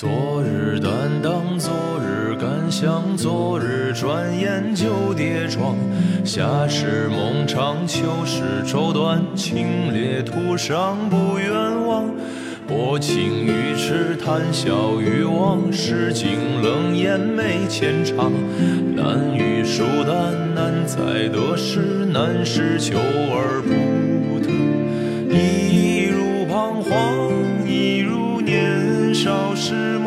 昨日担当，昨日感想，昨日转眼就跌撞。夏时梦长，秋时愁短，清冽途上不远望。薄情于痴，谈笑于往，世经冷眼没浅尝。难遇疏淡，难在得失，难是求而不得。一如彷徨，一如年少时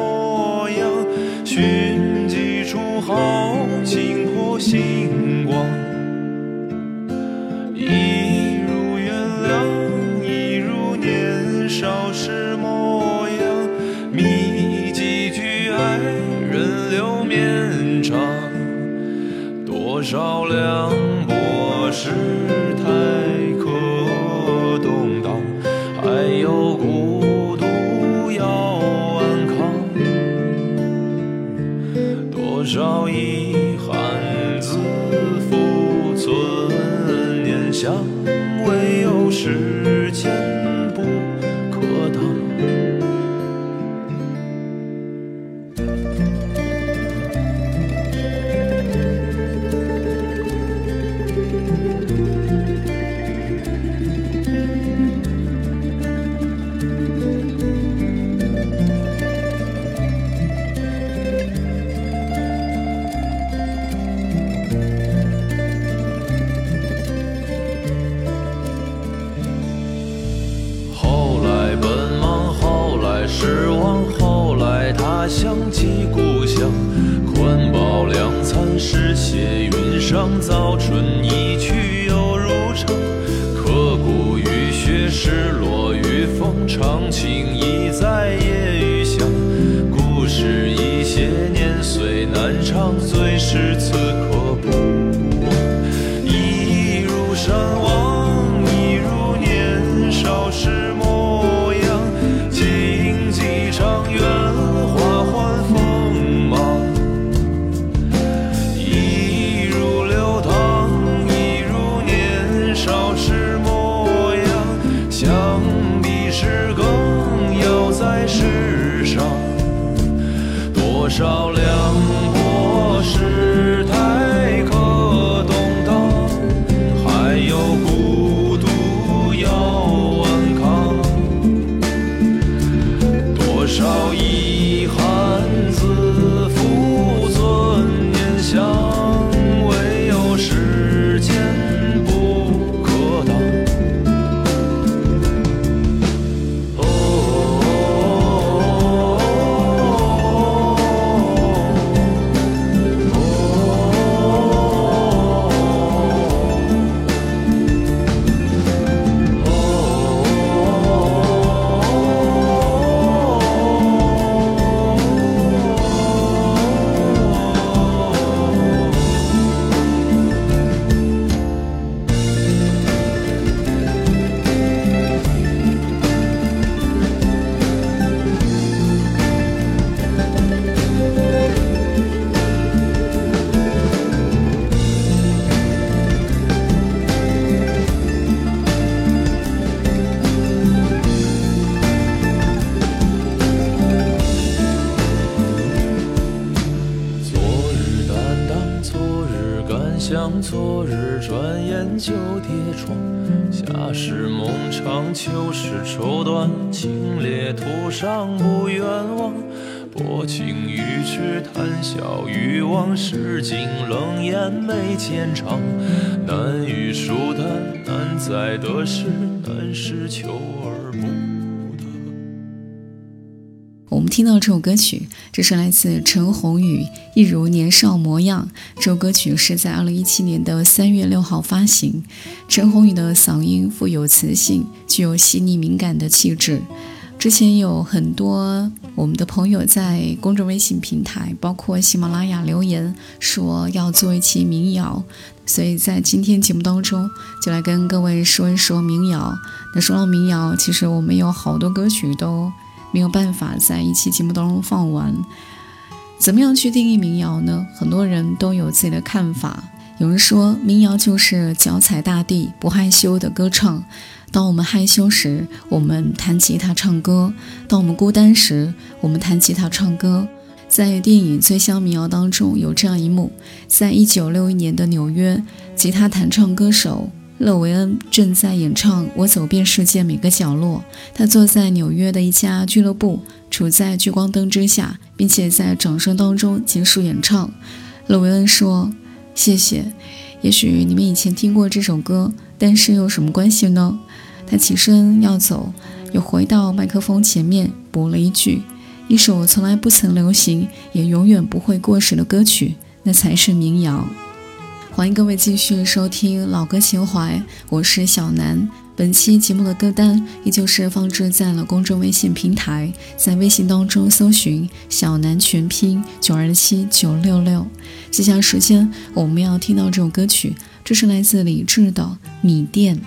可挡。世上。多少凉昨日转眼就跌撞。夏时梦长，秋时愁短，清冽途上不远望。薄情于痴，谈笑于往，世经冷眼眉间长。难遇疏淡，难在得失，难是求而不。我们听到这首歌曲，这是来自陈鸿宇《一如年少模样》。这首歌曲是在二零一七年的三月六号发行。陈鸿宇的嗓音富有磁性，具有细腻敏感的气质。之前有很多我们的朋友在公众微信平台，包括喜马拉雅留言说要做一期民谣，所以在今天节目当中就来跟各位说一说民谣。那说到民谣，其实我们有好多歌曲都没有办法在一期节目当中放完。怎么样去定义民谣呢？很多人都有自己的看法。有人说，民谣就是脚踩大地、不害羞的歌唱；当我们害羞时，我们弹吉他唱歌；当我们孤单时，我们弹吉他唱歌。在电影《醉乡民谣》当中，有这样一幕：在一九六一年的纽约，吉他弹唱歌手勒维恩正在演唱《我走遍世界每个角落》。他坐在纽约的一家俱乐部，处在聚光灯之下，并且在掌声当中结束演唱。勒维恩说：“谢谢。也许你们以前听过这首歌，但是有什么关系呢？”他起身要走，又回到麦克风前面，补了一句。一首从来不曾流行，也永远不会过时的歌曲，那才是民谣。欢迎各位继续收听老歌情怀，我是小南。本期节目的歌单依旧是放置在了公众微信平台，在微信当中搜寻“小南全拼九二七九六六”。接下来时间我们要听到这首歌曲，这是来自李志的《米店》。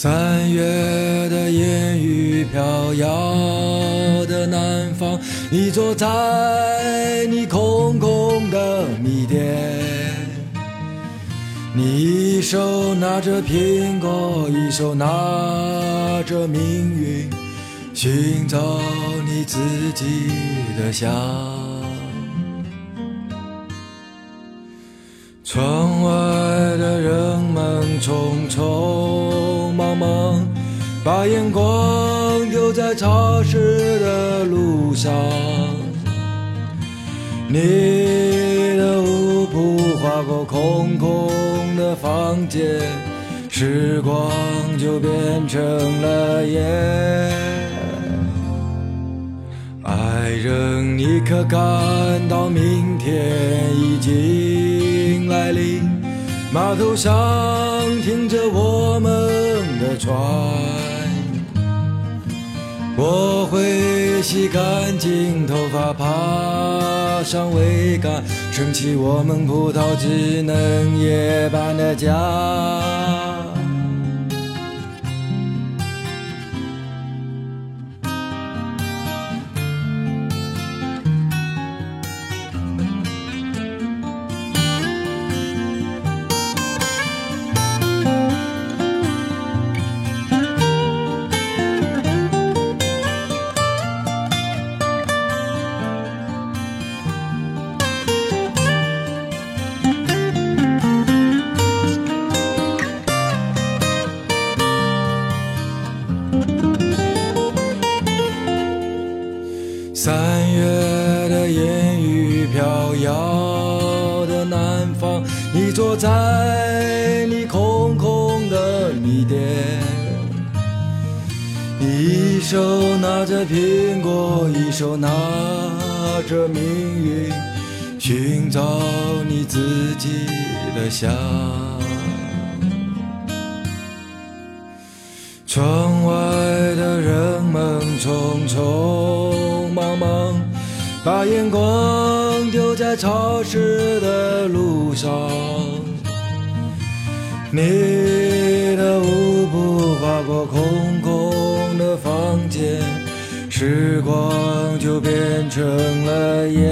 三月的烟雨飘摇的南方，你坐在你空空的米店，你一手拿着苹果，一手拿着命运，寻找你自己的香。窗外的人们匆匆。把眼光丢在潮湿的路上，你的舞步划过空空的房间，时光就变成了烟。爱人，你可感到明天已经来临？码头上停着我们。的船，我会洗干净头发，爬上桅杆，撑起我们葡萄枝嫩叶般的家。着苹果，一手拿着命运，寻找你自己的香。窗外的人们匆匆忙忙，把眼光丢在潮湿的路上。你的舞步划过空空的房间，时光就变成了烟。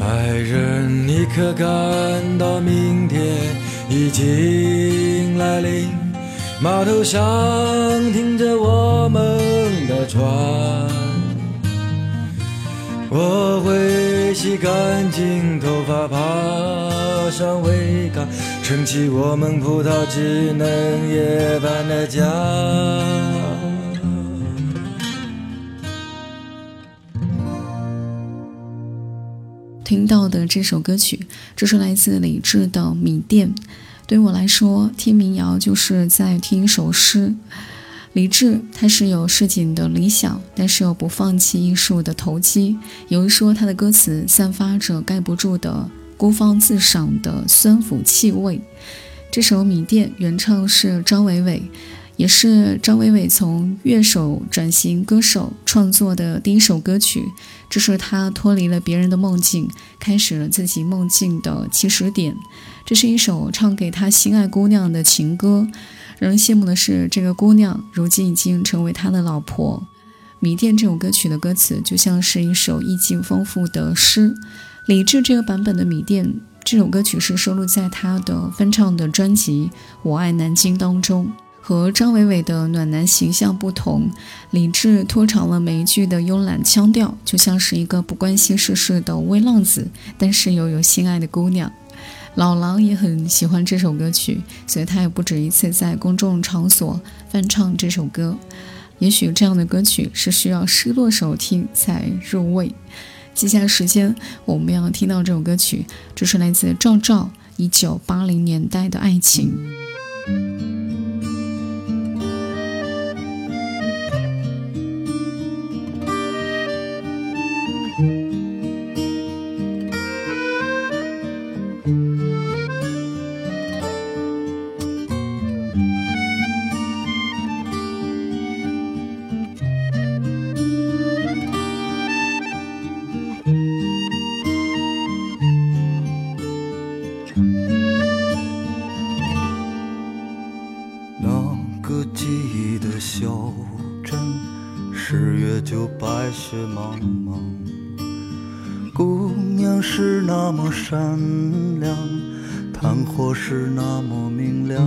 爱人，你可感到明天已经来临？码头上停着我们的船，我会洗干净头发，爬。上桅杆，撑起我们葡萄枝嫩叶般的家。听到的这首歌曲，这是来自李志的《米店》。对于我来说，听民谣就是在听一首诗。李志他是有市井的理想，但是又不放弃艺术的投机。有人说他的歌词散发着盖不住的。孤芳自赏的酸腐气味。这首《米店》原唱是张伟伟，也是张伟伟从乐手转型歌手创作的第一首歌曲。这是他脱离了别人的梦境，开始了自己梦境的起始点。这是一首唱给他心爱姑娘的情歌。让人羡慕的是，这个姑娘如今已经成为他的老婆。《迷恋》这首歌曲的歌词就像是一首意境丰富的诗。李志这个版本的《迷恋》这首歌曲是收录在他的翻唱的专辑《我爱南京》当中。和张伟伟的暖男形象不同，李志拖长了每一句的慵懒腔调，就像是一个不关心世事的微浪子，但是又有心爱的姑娘。老狼也很喜欢这首歌曲，所以他也不止一次在公众场所翻唱这首歌。也许这样的歌曲是需要失落时候听才入味。接下来时间我们要听到这首歌曲，这是来自赵照一九八零年代的爱情。善良，炭火是那么明亮，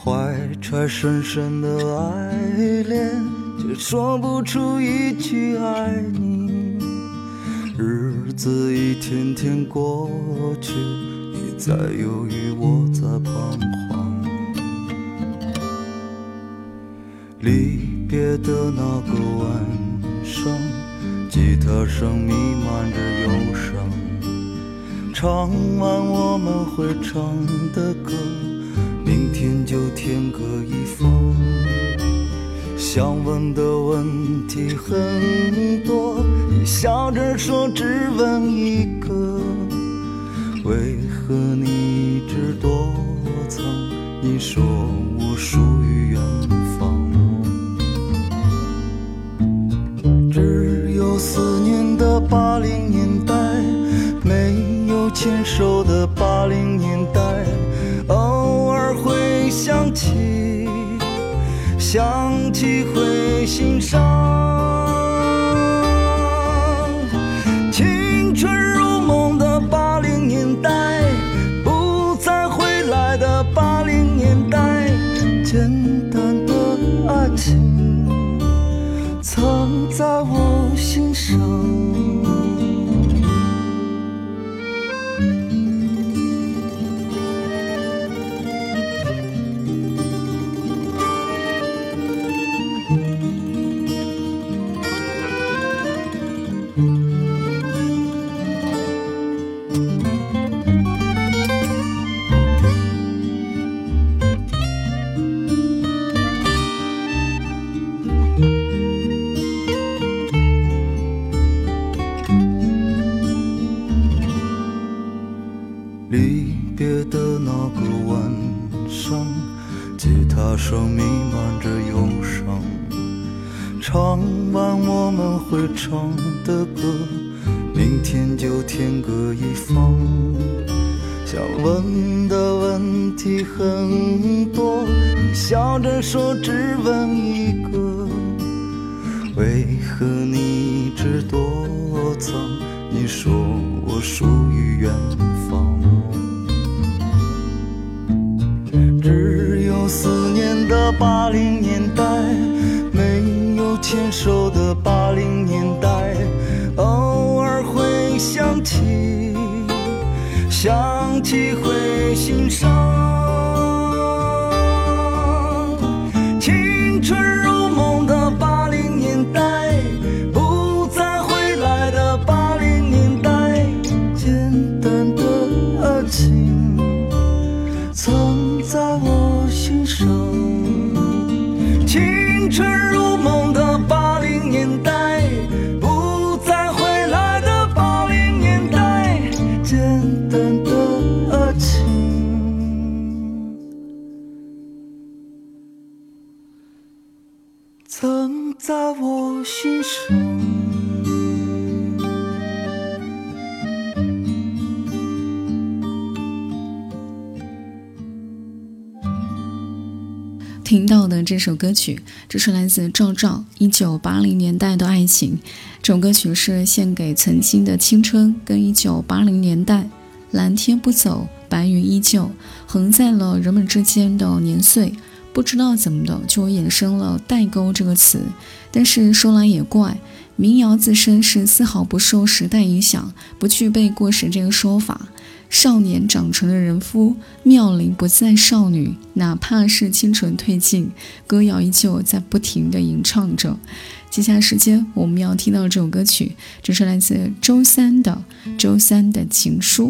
怀揣深深的爱恋，却说不出一句爱你。日子一天天过去，你在犹豫，我在彷徨。离别的那个晚上，吉他声弥漫着忧伤。唱完我们会唱的歌，明天就天各一方。想问的问题很多，你笑着说只问一个，为何你一直躲藏？你说我属于远方，起，想起会心伤。青春如梦的八零年代，不再回来的八零年代，八零年代，没有牵手的八零年代，偶尔会想起。想起会心伤，听到的这首歌曲这是来自赵照一九八零年代的爱情。这首歌曲是献给曾经的青春跟一九八零年代蓝天不走白云依旧横在了人们之间的年岁不知道怎么的，就衍生了“代沟”这个词。但是说来也怪，民谣自身是丝毫不受时代影响，不具备过时这个说法。少年长成了人夫，妙龄不再少女。哪怕是清纯褪尽，歌谣依旧在不停地吟唱着。接下来时间，我们要听到这首歌曲，这是来自周三的《周三的情书》。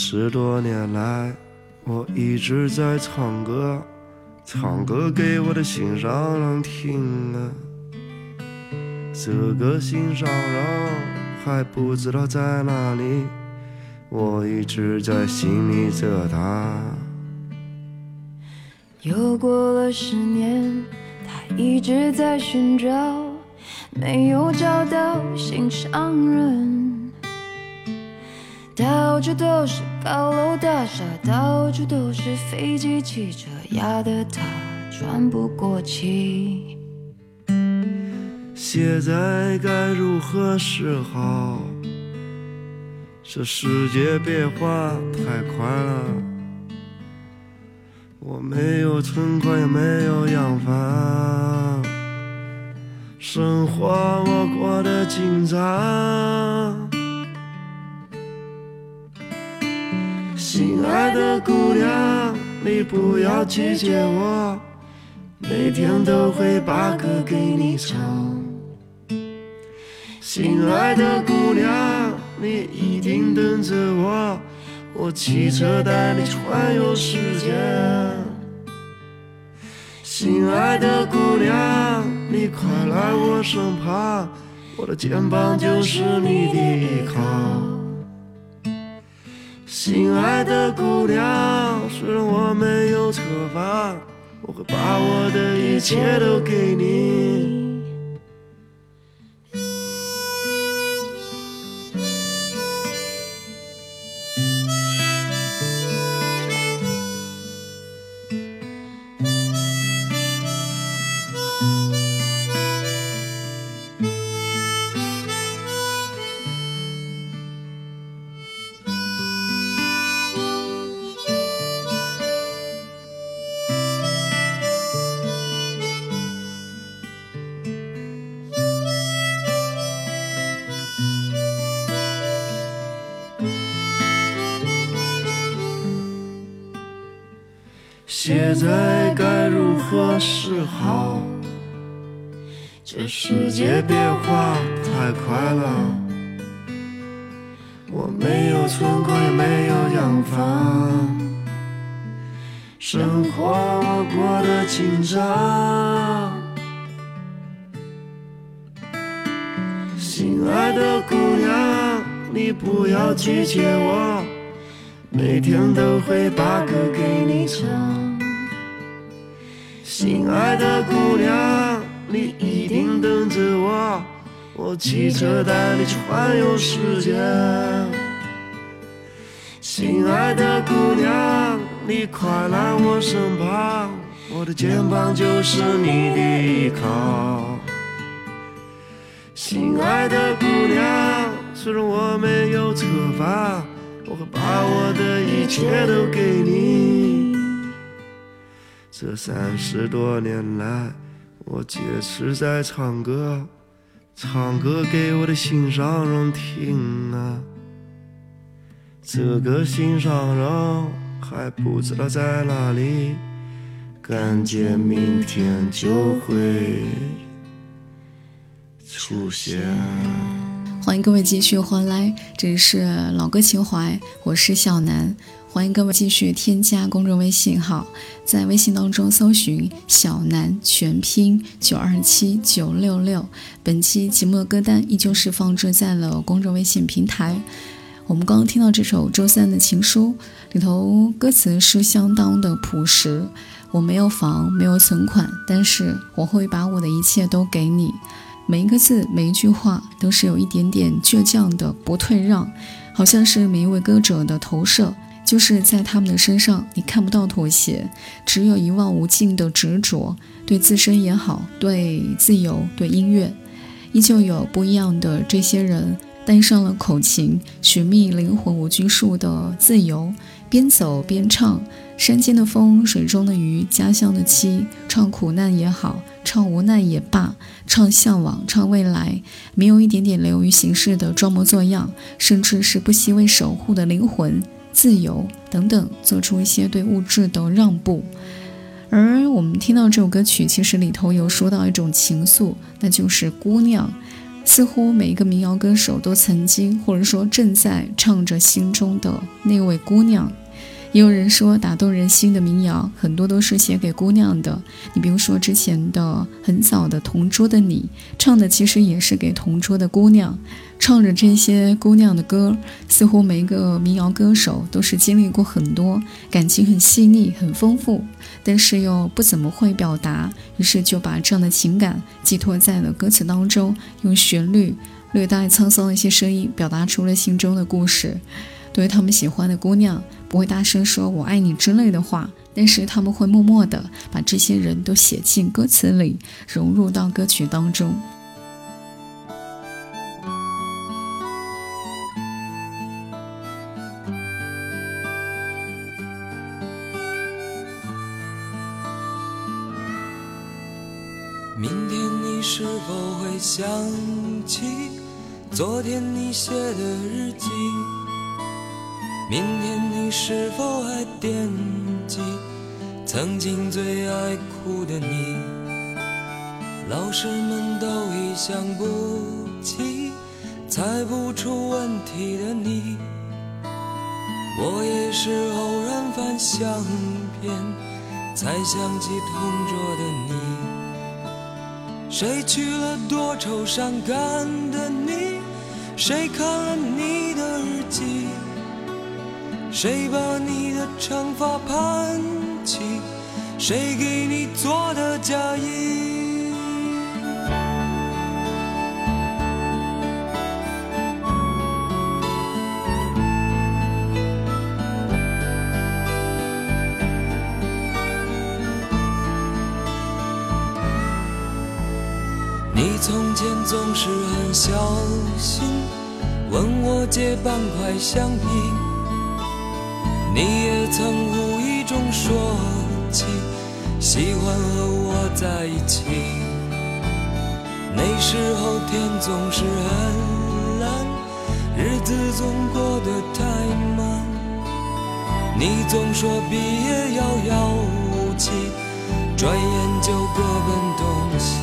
十多年来，我一直在唱歌，唱歌给我的心上人听啊。这个心上人还不知道在哪里，我一直在心里着他。又过了十年，他一直在寻找，没有找到心上人。到处都是高楼大厦，到处都是飞机汽车，压得他喘不过气。现在该如何是好？这世界变化太快了，我没有存款，也没有洋房，生活我过得紧张。亲爱的姑娘，你不要拒绝我，每天都会把歌给你唱。亲爱的姑娘，你一定等着我，我骑车带你环游世界。亲爱的姑娘，你快来我身旁，我的肩膀就是你的依靠。心爱的姑娘，虽然我没有车房，我会把我的一切都给你。现在该如何是好？这世界变化太快了，我没有存款，也没有洋房，生活我过得紧张。亲爱的姑娘，你不要拒绝我，每天都会把歌给你唱。亲爱的姑娘，你一定等着我，我骑车带你去环游世界。亲爱的姑娘，你快来我身旁，我的肩膀就是你的依靠。亲爱的姑娘，虽然我没有车房，我会把我的一切都给你。这三十多年来，我坚持在唱歌，唱歌给我的心上人听啊。这个心上人还不知道在哪里，感觉明天就会出现。欢迎各位继续回来，这里是老歌情怀，我是小南。欢迎各位继续添加公众微信号，在微信当中搜寻“小南全拼九二七九六六”。本期节目的歌单依旧是放置在了公众微信平台。我们刚刚听到这首周三的情书，里头歌词是相当的朴实。我没有房，没有存款，但是我会把我的一切都给你。每一个字，每一句话，都是有一点点倔强的不退让，好像是每一位歌者的投射。就是在他们的身上，你看不到妥协，只有一望无尽的执着。对自身也好，对自由，对音乐，依旧有不一样的这些人，带上了口琴，寻觅灵魂无拘束的自由，边走边唱。山间的风，水中的鱼，家乡的妻，唱苦难也好，唱无奈也罢，唱向往，唱未来，没有一点点流于形式的装模作样，甚至是不惜为守护的灵魂。自由等等，做出一些对物质的让步。而我们听到这首歌曲，其实里头有说到一种情愫，那就是姑娘。似乎每一个民谣歌手都曾经，或者说正在唱着心中的那位姑娘。也有人说，打动人心的民谣很多都是写给姑娘的。你比如说之前的很早的《同桌的你》，唱的其实也是给同桌的姑娘。唱着这些姑娘的歌，似乎每一个民谣歌手都是经历过很多，感情很细腻、很丰富，但是又不怎么会表达，于是就把这样的情感寄托在了歌词当中，用旋律略带沧桑的一些声音，表达出了心中的故事。对于他们喜欢的姑娘。不会大声说“我爱你”之类的话，但是他们会默默地把这些人都写进歌词里，融入到歌曲当中。明天你是否会想起昨天你写的日记？明天你是否还惦记曾经最爱哭的你？老师们都已想不起猜不出问题的你。我也是偶然翻相片才想起同桌的你。谁娶了多愁善感的你？谁看了你？谁把你的长发盘起？谁给你做的嫁衣？你从前总是很小心，问我借半块橡皮。你也曾无意中说起喜欢和我在一起，那时候天总是很蓝，日子总过得太慢。你总说毕业遥遥无期，转眼就各奔东西。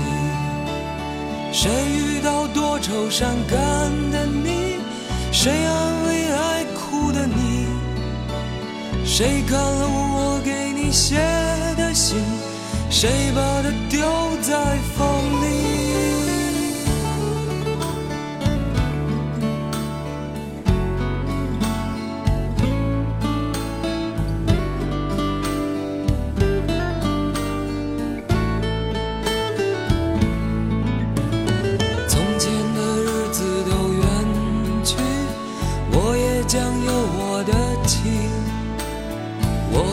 谁遇到多愁善感的你？谁安慰爱哭的你？谁看了我给你写的信？谁把它丢在风里？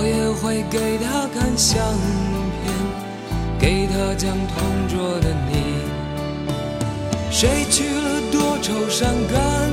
我也会给他看相片，给他讲同桌的你。谁去了多愁善感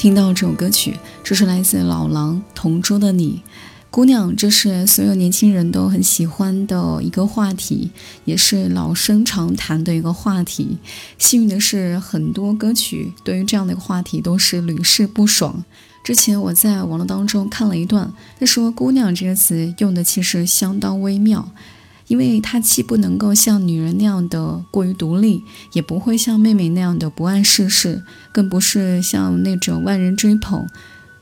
听到这首歌曲，这是来自老狼《同桌的你》。姑娘，这是所有年轻人都很喜欢的一个话题，也是老生常谈的一个话题。幸运的是，很多歌曲对于这样的一个话题都是屡试不爽。之前我在网络当中看了一段，他说“姑娘”这个词用的其实相当微妙，因为她既不能够像女人那样的过于独立，也不会像妹妹那样的不谙世事，更不是像那种万人追捧。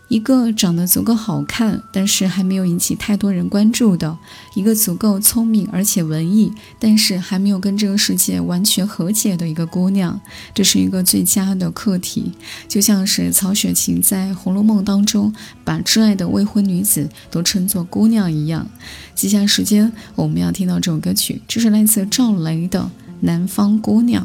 一个长得足够好看，但是还没有引起太多人关注的；一个足够聪明而且文艺，但是还没有跟这个世界完全和解的一个姑娘，这是一个最佳的课题。就像是曹雪芹在《红楼梦》当中把挚爱的未婚女子都称作姑娘一样。接下来时间我们要听到这首歌曲，这是来自赵雷的《南方姑娘》。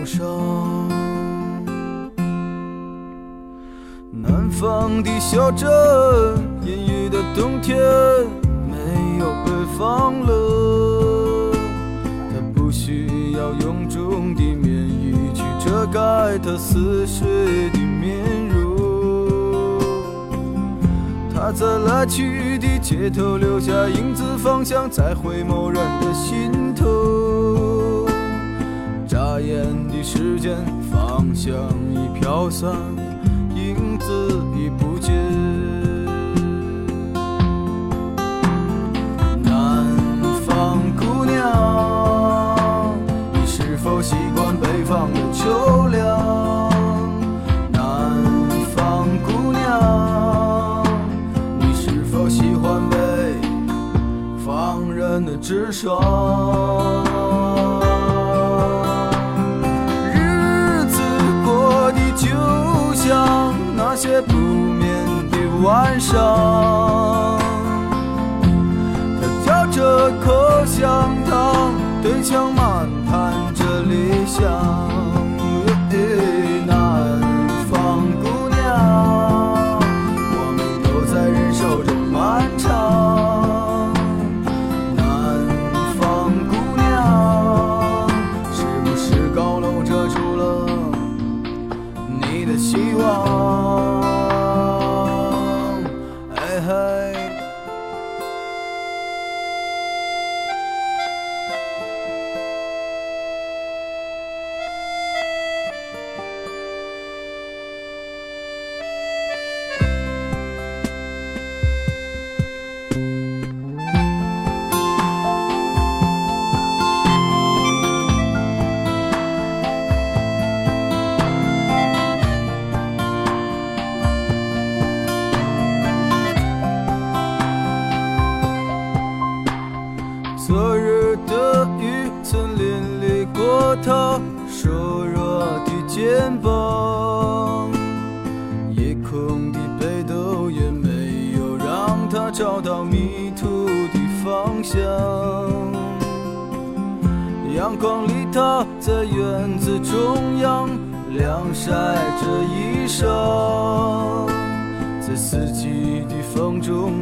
忧伤。南方的小镇，阴雨的冬天，没有北方冷。他不需要臃肿的棉衣去遮盖他似水的面容。他在来去的街头留下影子，方向在回眸人的心眼的时间，芳香已飘散，晒着衣裳，在四季的风中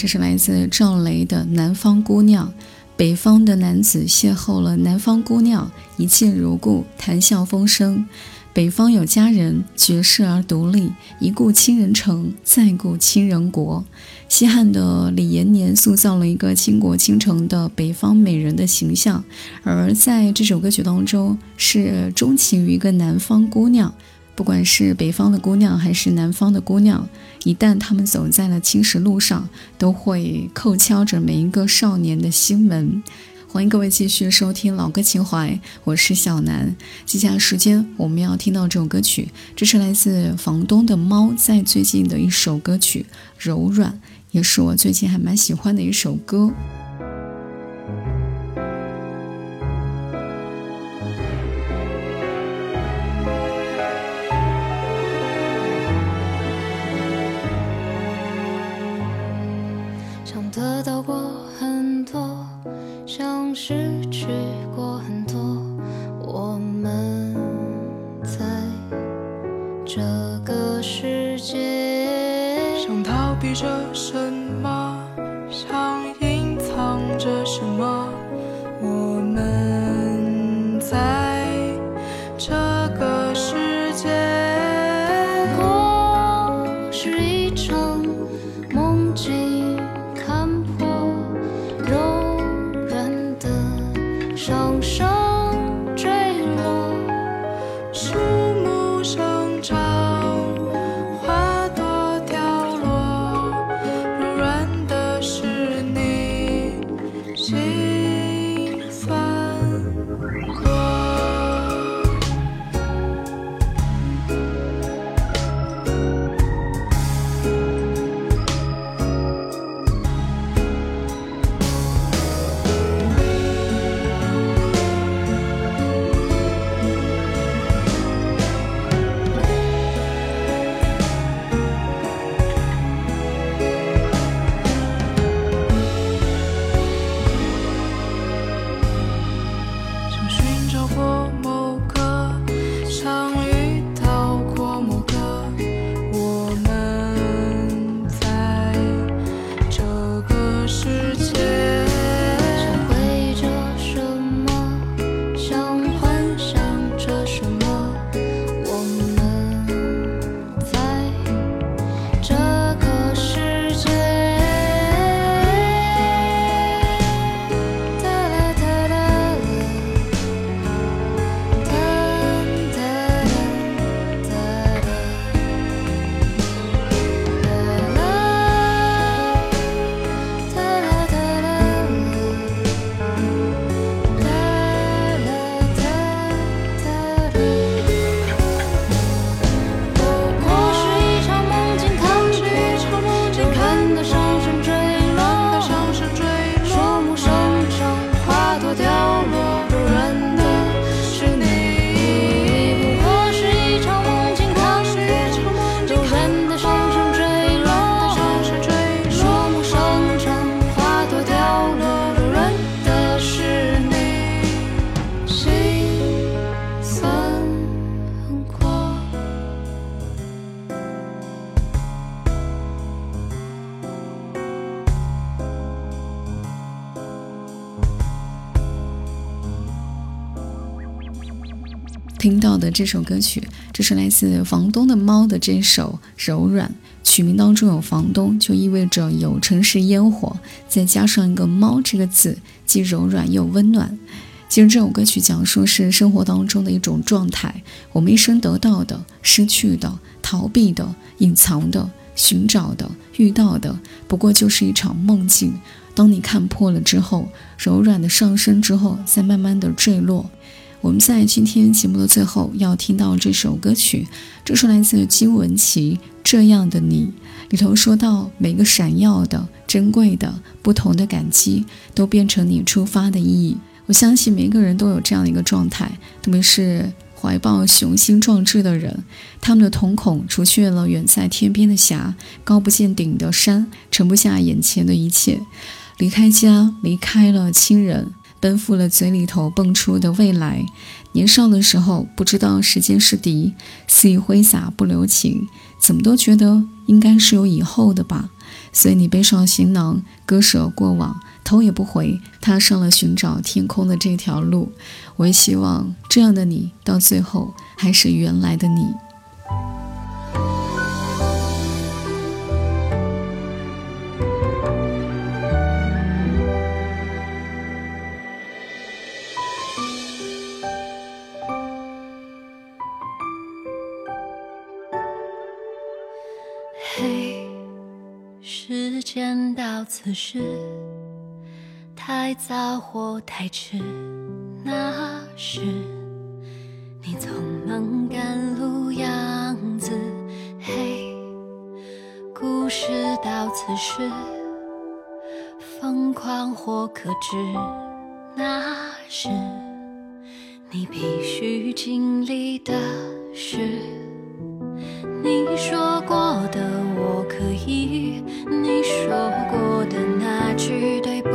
这是来自赵雷的《南方姑娘》。北方的男子邂逅了南方姑娘，一见如故，谈笑风生。北方有佳人，绝世而独立，一顾倾人城，再顾倾人国。西汉的李延年塑造了一个倾国倾城的北方美人的形象，而在这首歌曲当中，是钟情于一个南方姑娘。不管是北方的姑娘还是南方的姑娘，一旦她们走在了青石路上，都会叩敲着每一个少年的心门。欢迎各位继续收听老歌情怀，我是小南。接下来时间我们要听到这首歌曲，这是来自房东的猫在最近的一首歌曲《柔软》，也是我最近还蛮喜欢的一首歌。这首歌曲，这是来自房东的猫的这首《柔软》，曲名当中有房东，就意味着有城市烟火，再加上一个猫这个字，既柔软又温暖。其实这首歌曲讲述是生活当中的一种状态，我们一生得到的、失去的、逃避的、隐藏的、寻找的、遇到的，不过就是一场梦境。当你看破了之后，柔软的上升之后，再慢慢的坠落。我们在今天节目的最后要听到这首歌曲，这是来自金文岐《这样的你》里头说到，每个闪耀的、珍贵的、不同的感激，都变成你出发的意义。我相信每个人都有这样的一个状态，特别是怀抱雄心壮志的人，他们的瞳孔除却了远在天边的霞，高不见顶的山，盛不下眼前的一切。离开家，离开了亲人，奔赴了嘴里头蹦出的未来。年少的时候，不知道时间是敌，肆意挥洒不留情，怎么都觉得应该是有以后的吧。所以你背上行囊，割舍过往。头也不回，踏上了寻找天空的这条路。我也希望这样的你，到最后还是原来的你。间到此时。太早或太迟，那是你匆忙赶路样子。嘿，故事到此时，疯狂或克制，那是你必须经历的事。你说过的我可以，你说过的那句对不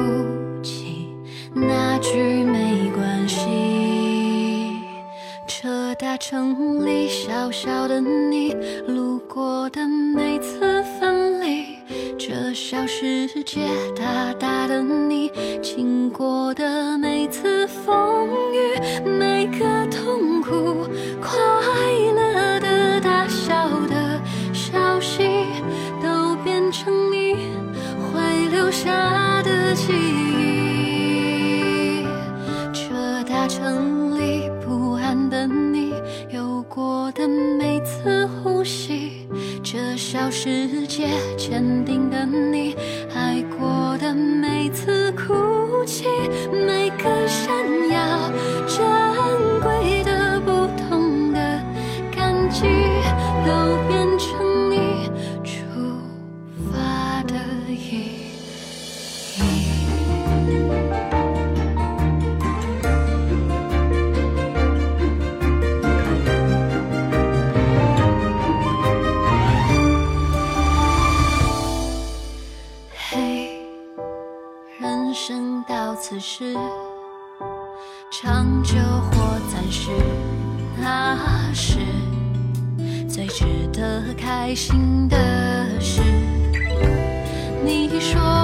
起。那句没关系，这大城里小小的你，路过的每次分离，这小世界大大的你，经过的每次风雨，每个痛苦、下的记忆。这大城里不安的你，有过的每次呼吸，这小世界坚定的你，爱过的每次哭泣，每个开心的事。你说